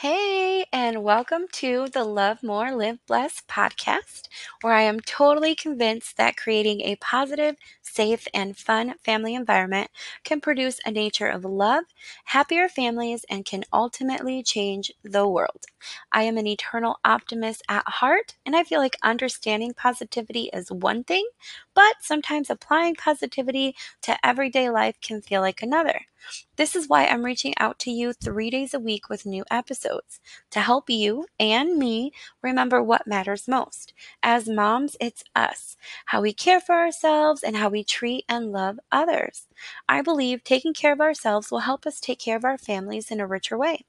Hey, and welcome to the Love More, Live Blessed podcast, where I am totally convinced that creating a positive, safe, and fun family environment can produce a nature of love, happier families, and can ultimately change the world. I am an eternal optimist at heart, and I feel like understanding positivity is one thing, but sometimes applying positivity to everyday life can feel like another. This is why I'm reaching out to you three days a week with new episodes to help you and me remember what matters most. As moms, it's us, how we care for ourselves and how we treat and love others. I believe taking care of ourselves will help us take care of our families in a richer way.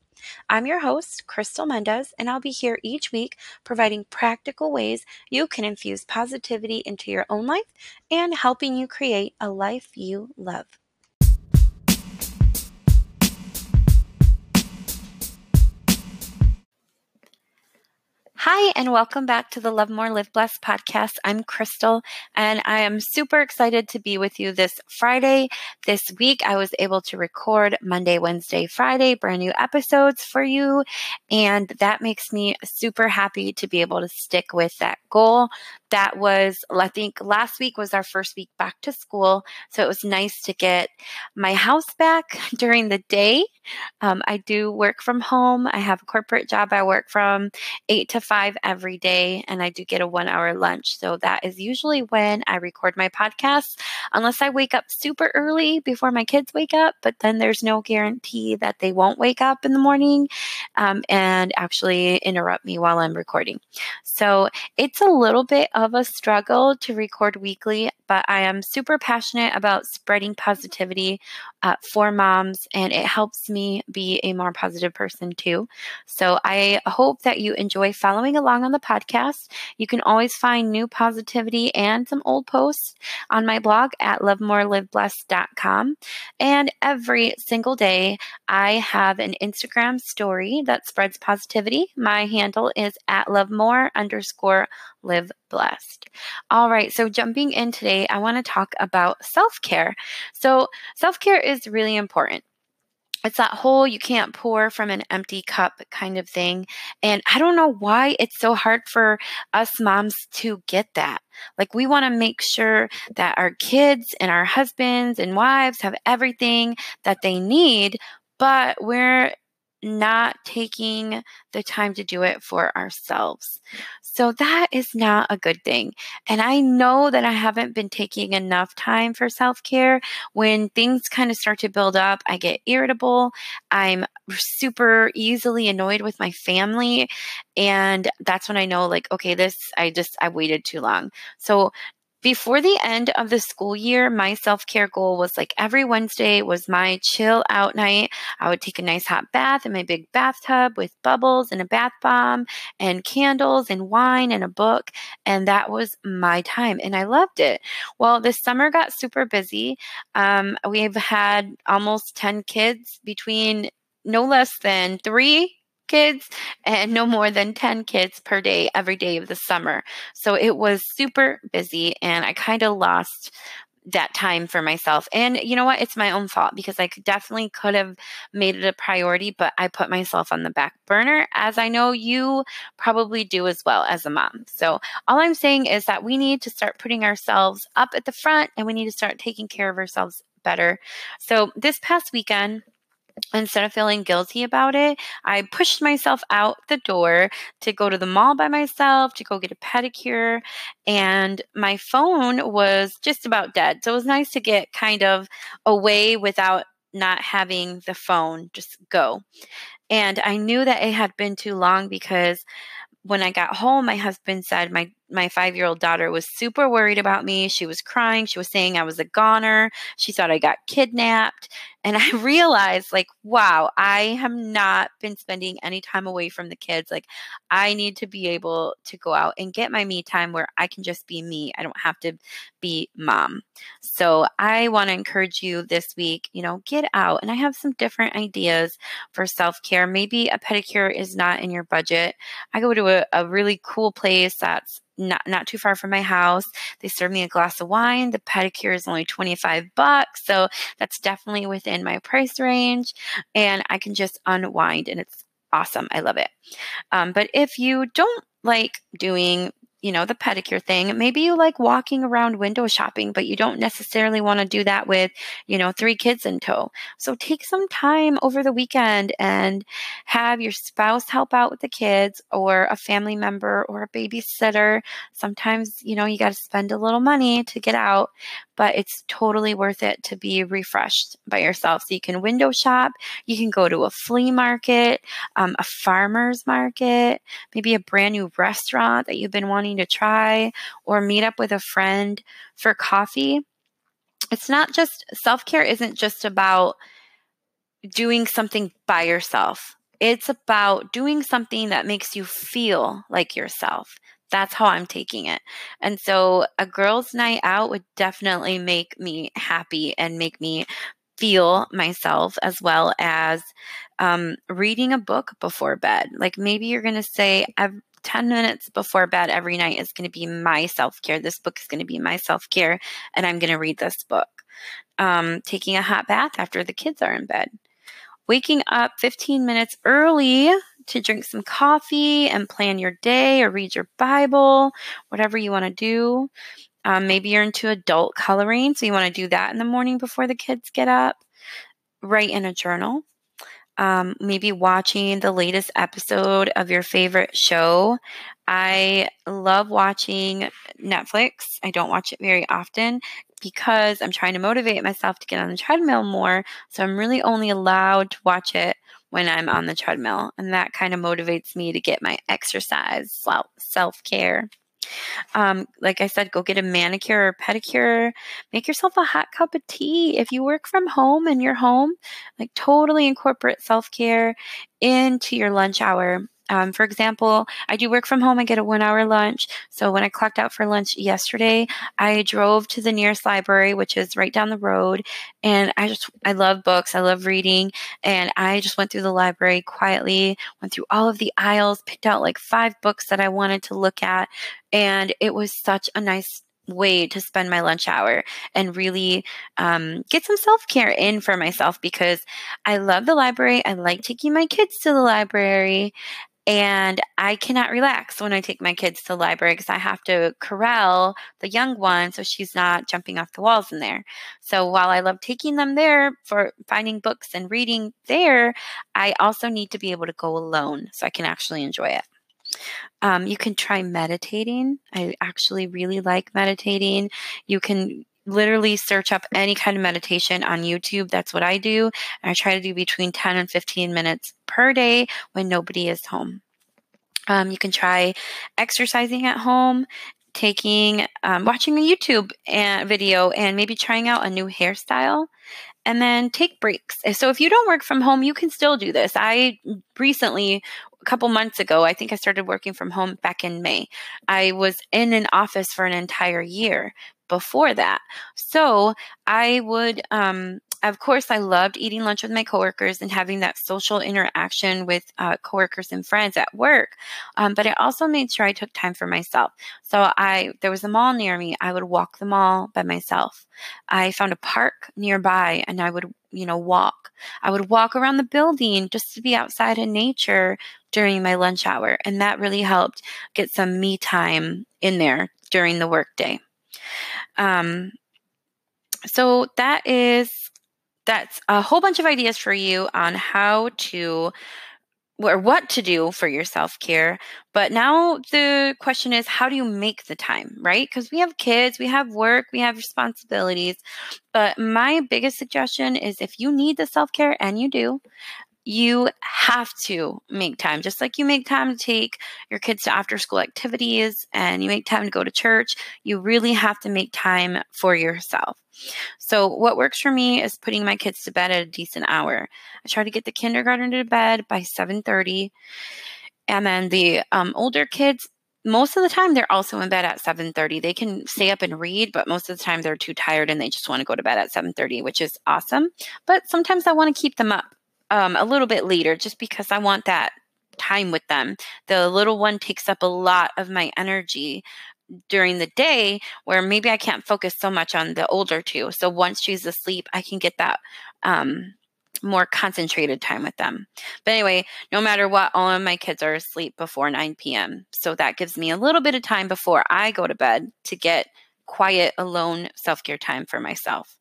I'm your host, Crystal Mendez, and I'll be here each week providing practical ways you can infuse positivity into your own life and helping you create a life you love. Hi, and welcome back to the Love More Live Blessed podcast. I'm Crystal, and I am super excited to be with you this Friday. This week, I was able to record Monday, Wednesday, Friday, brand new episodes for you. And that makes me super happy to be able to stick with that goal. That was, I think last week was our first week back to school. So it was nice to get my house back during the day. Um, I do work from home. I have a corporate job. I work from eight to five every day, and I do get a one hour lunch. So that is usually when I record my podcast, unless I wake up super early before my kids wake up. But then there's no guarantee that they won't wake up in the morning um, and actually interrupt me while I'm recording. So it's a little bit of a struggle to record weekly, but I am super passionate about spreading positivity uh, for moms, and it helps me be a more positive person too. So I hope that you enjoy following along on the podcast. You can always find new positivity and some old posts on my blog at lovemoreliveblessed.com. And every single day, I have an Instagram story that spreads positivity. My handle is at lovemore underscore live blessed. All right, so jumping in today, I want to talk about self care. So, self care is really important it's that whole you can't pour from an empty cup kind of thing. And I don't know why it's so hard for us moms to get that. Like, we want to make sure that our kids and our husbands and wives have everything that they need, but we're not taking the time to do it for ourselves. So that is not a good thing. And I know that I haven't been taking enough time for self care. When things kind of start to build up, I get irritable. I'm super easily annoyed with my family. And that's when I know, like, okay, this, I just, I waited too long. So before the end of the school year, my self care goal was like every Wednesday was my chill out night. I would take a nice hot bath in my big bathtub with bubbles and a bath bomb and candles and wine and a book. And that was my time. And I loved it. Well, this summer got super busy. Um, we've had almost 10 kids between no less than three kids and no more than 10 kids per day every day of the summer. So it was super busy and I kind of lost that time for myself. And you know what? It's my own fault because I could definitely could have made it a priority, but I put myself on the back burner as I know you probably do as well as a mom. So all I'm saying is that we need to start putting ourselves up at the front and we need to start taking care of ourselves better. So this past weekend, instead of feeling guilty about it, I pushed myself out the door to go to the mall by myself, to go get a pedicure, and my phone was just about dead. So it was nice to get kind of away without not having the phone just go. And I knew that it had been too long because when I got home, my husband said my my five year old daughter was super worried about me. She was crying. She was saying I was a goner. She thought I got kidnapped. And I realized, like, wow, I have not been spending any time away from the kids. Like, I need to be able to go out and get my me time where I can just be me. I don't have to be mom. So, I want to encourage you this week, you know, get out. And I have some different ideas for self care. Maybe a pedicure is not in your budget. I go to a, a really cool place that's not not too far from my house. They serve me a glass of wine. The pedicure is only 25 bucks, so that's definitely within my price range and I can just unwind and it's awesome. I love it. Um, but if you don't like doing you know, the pedicure thing. Maybe you like walking around window shopping, but you don't necessarily want to do that with, you know, three kids in tow. So take some time over the weekend and have your spouse help out with the kids or a family member or a babysitter. Sometimes, you know, you got to spend a little money to get out, but it's totally worth it to be refreshed by yourself. So you can window shop, you can go to a flea market, um, a farmer's market, maybe a brand new restaurant that you've been wanting to try, or meet up with a friend for coffee. It's not just self care, isn't just about doing something by yourself. It's about doing something that makes you feel like yourself. That's how I'm taking it. And so a girl's night out would definitely make me happy and make me feel myself as well as um, reading a book before bed. Like maybe you're going to say, 10 minutes before bed every night is going to be my self care. This book is going to be my self care, and I'm going to read this book. Um, taking a hot bath after the kids are in bed. Waking up 15 minutes early to drink some coffee and plan your day or read your Bible, whatever you want to do. Um, maybe you're into adult coloring, so you want to do that in the morning before the kids get up. Write in a journal. Um, maybe watching the latest episode of your favorite show. I love watching Netflix. I don't watch it very often because I'm trying to motivate myself to get on the treadmill more. So I'm really only allowed to watch it when I'm on the treadmill. And that kind of motivates me to get my exercise, self care. Um, like I said, go get a manicure or pedicure. Make yourself a hot cup of tea. If you work from home and you're home, like totally incorporate self care into your lunch hour. Um, for example, I do work from home. I get a one hour lunch. So when I clocked out for lunch yesterday, I drove to the nearest library, which is right down the road. And I just, I love books. I love reading. And I just went through the library quietly, went through all of the aisles, picked out like five books that I wanted to look at. And it was such a nice way to spend my lunch hour and really um, get some self care in for myself because I love the library. I like taking my kids to the library. And I cannot relax when I take my kids to the library because I have to corral the young one so she's not jumping off the walls in there. So while I love taking them there for finding books and reading there, I also need to be able to go alone so I can actually enjoy it. Um, you can try meditating. I actually really like meditating. You can literally search up any kind of meditation on YouTube. That's what I do. And I try to do between 10 and 15 minutes per day when nobody is home. Um, you can try exercising at home, taking, um, watching a YouTube video, and maybe trying out a new hairstyle. And then take breaks. So if you don't work from home, you can still do this. I recently a couple months ago, I think I started working from home back in May. I was in an office for an entire year before that. So I would, um, of course, I loved eating lunch with my coworkers and having that social interaction with uh, coworkers and friends at work. Um, but I also made sure I took time for myself. So I, there was a mall near me. I would walk the mall by myself. I found a park nearby, and I would, you know, walk. I would walk around the building just to be outside in nature during my lunch hour, and that really helped get some me time in there during the workday. Um, so that is that's a whole bunch of ideas for you on how to or what to do for your self care. But now the question is, how do you make the time, right? Because we have kids, we have work, we have responsibilities. But my biggest suggestion is if you need the self care, and you do, you have to make time just like you make time to take your kids to after school activities and you make time to go to church you really have to make time for yourself. So what works for me is putting my kids to bed at a decent hour. I try to get the kindergarten to bed by 7.30 and then the um, older kids most of the time they're also in bed at 7.30 they can stay up and read but most of the time they're too tired and they just want to go to bed at 7.30 which is awesome but sometimes i want to keep them up um, a little bit later just because I want that time with them. The little one takes up a lot of my energy during the day where maybe I can't focus so much on the older two. So once she's asleep, I can get that um, more concentrated time with them. But anyway, no matter what, all of my kids are asleep before 9 p.m. So that gives me a little bit of time before I go to bed to get quiet, alone self care time for myself.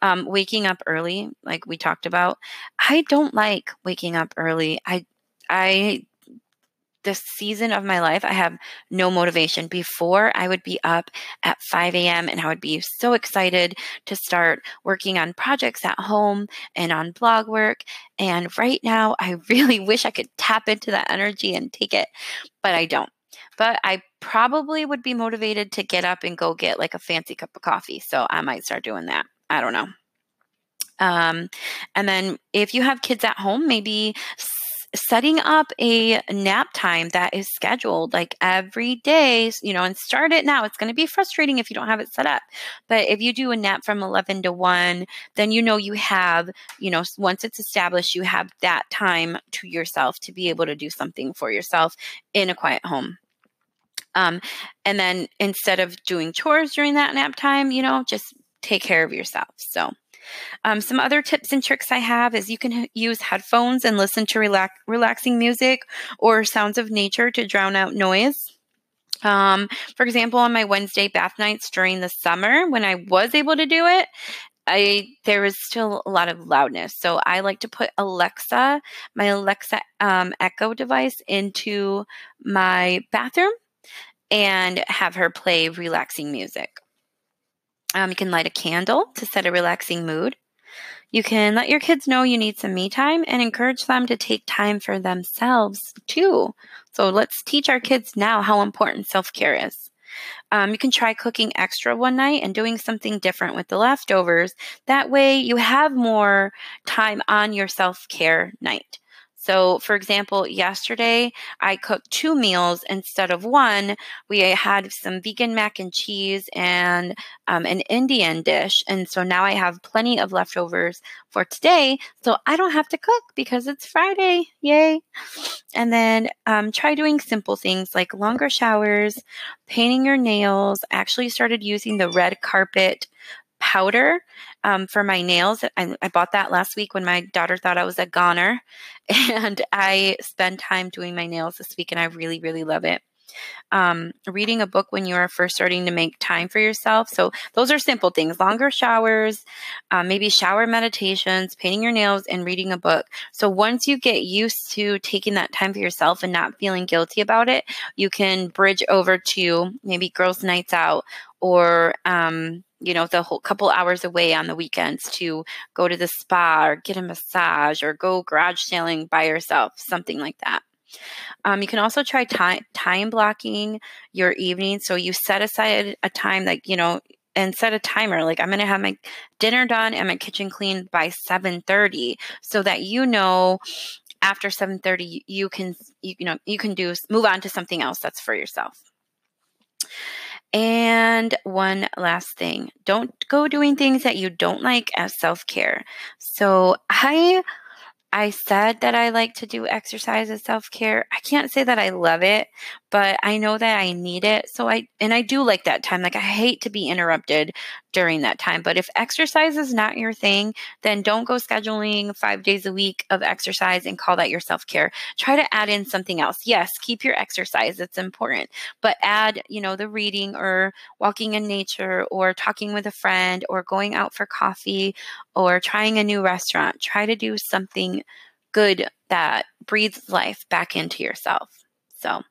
Um, waking up early, like we talked about, I don't like waking up early. I I this season of my life, I have no motivation. Before, I would be up at 5 a.m. and I would be so excited to start working on projects at home and on blog work. And right now, I really wish I could tap into that energy and take it, but I don't. But I probably would be motivated to get up and go get like a fancy cup of coffee. So I might start doing that. I don't know. Um, and then if you have kids at home, maybe setting up a nap time that is scheduled like every day, you know, and start it now. It's going to be frustrating if you don't have it set up. But if you do a nap from 11 to 1, then you know you have, you know, once it's established, you have that time to yourself to be able to do something for yourself in a quiet home. Um, and then instead of doing chores during that nap time, you know, just take care of yourself. So, um, some other tips and tricks I have is you can use headphones and listen to relax- relaxing music or sounds of nature to drown out noise. Um, for example, on my Wednesday bath nights during the summer, when I was able to do it, I there was still a lot of loudness. So I like to put Alexa, my Alexa um, Echo device, into my bathroom and have her play relaxing music. Um, you can light a candle to set a relaxing mood. You can let your kids know you need some me time and encourage them to take time for themselves too. So let's teach our kids now how important self care is. Um, you can try cooking extra one night and doing something different with the leftovers. That way, you have more time on your self care night. So, for example, yesterday I cooked two meals instead of one. We had some vegan mac and cheese and um, an Indian dish. And so now I have plenty of leftovers for today. So I don't have to cook because it's Friday. Yay. And then um, try doing simple things like longer showers, painting your nails. I actually started using the red carpet powder um, for my nails. I, I, bought that last week when my daughter thought I was a goner. And I spend time doing my nails this week, and I really, really love it. Um, reading a book when you are first starting to make time for yourself. So, those are simple things longer showers, um, maybe shower meditations, painting your nails, and reading a book. So, once you get used to taking that time for yourself and not feeling guilty about it, you can bridge over to maybe girls' nights out or um, you know, the whole couple hours away on the weekends to go to the spa or get a massage or go garage sailing by yourself, something like that. Um, you can also try time time blocking your evening. So you set aside a time like you know and set a timer like i'm going to have my dinner done and my kitchen clean by 7.30 so that you know after 7.30 you can you, you know you can do move on to something else that's for yourself and one last thing don't go doing things that you don't like as self care. So I I said that I like to do exercise as self care. I can't say that I love it, but I know that I need it. So I, and I do like that time. Like I hate to be interrupted during that time. But if exercise is not your thing, then don't go scheduling five days a week of exercise and call that your self care. Try to add in something else. Yes, keep your exercise. It's important, but add, you know, the reading or walking in nature or talking with a friend or going out for coffee or trying a new restaurant. Try to do something good that breathes life back into yourself. So,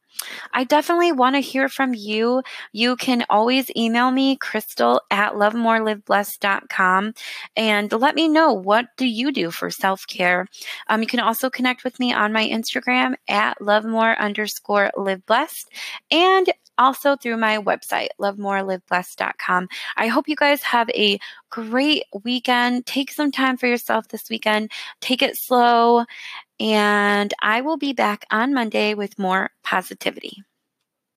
I definitely want to hear from you. You can always email me, crystal at lovemoreliveblessed.com, and let me know what do you do for self-care. Um, you can also connect with me on my Instagram at lovemore underscore liveblessed and also through my website, lovemoreliveblessed.com. I hope you guys have a great weekend. Take some time for yourself this weekend. Take it slow and I will be back on Monday with more positivity.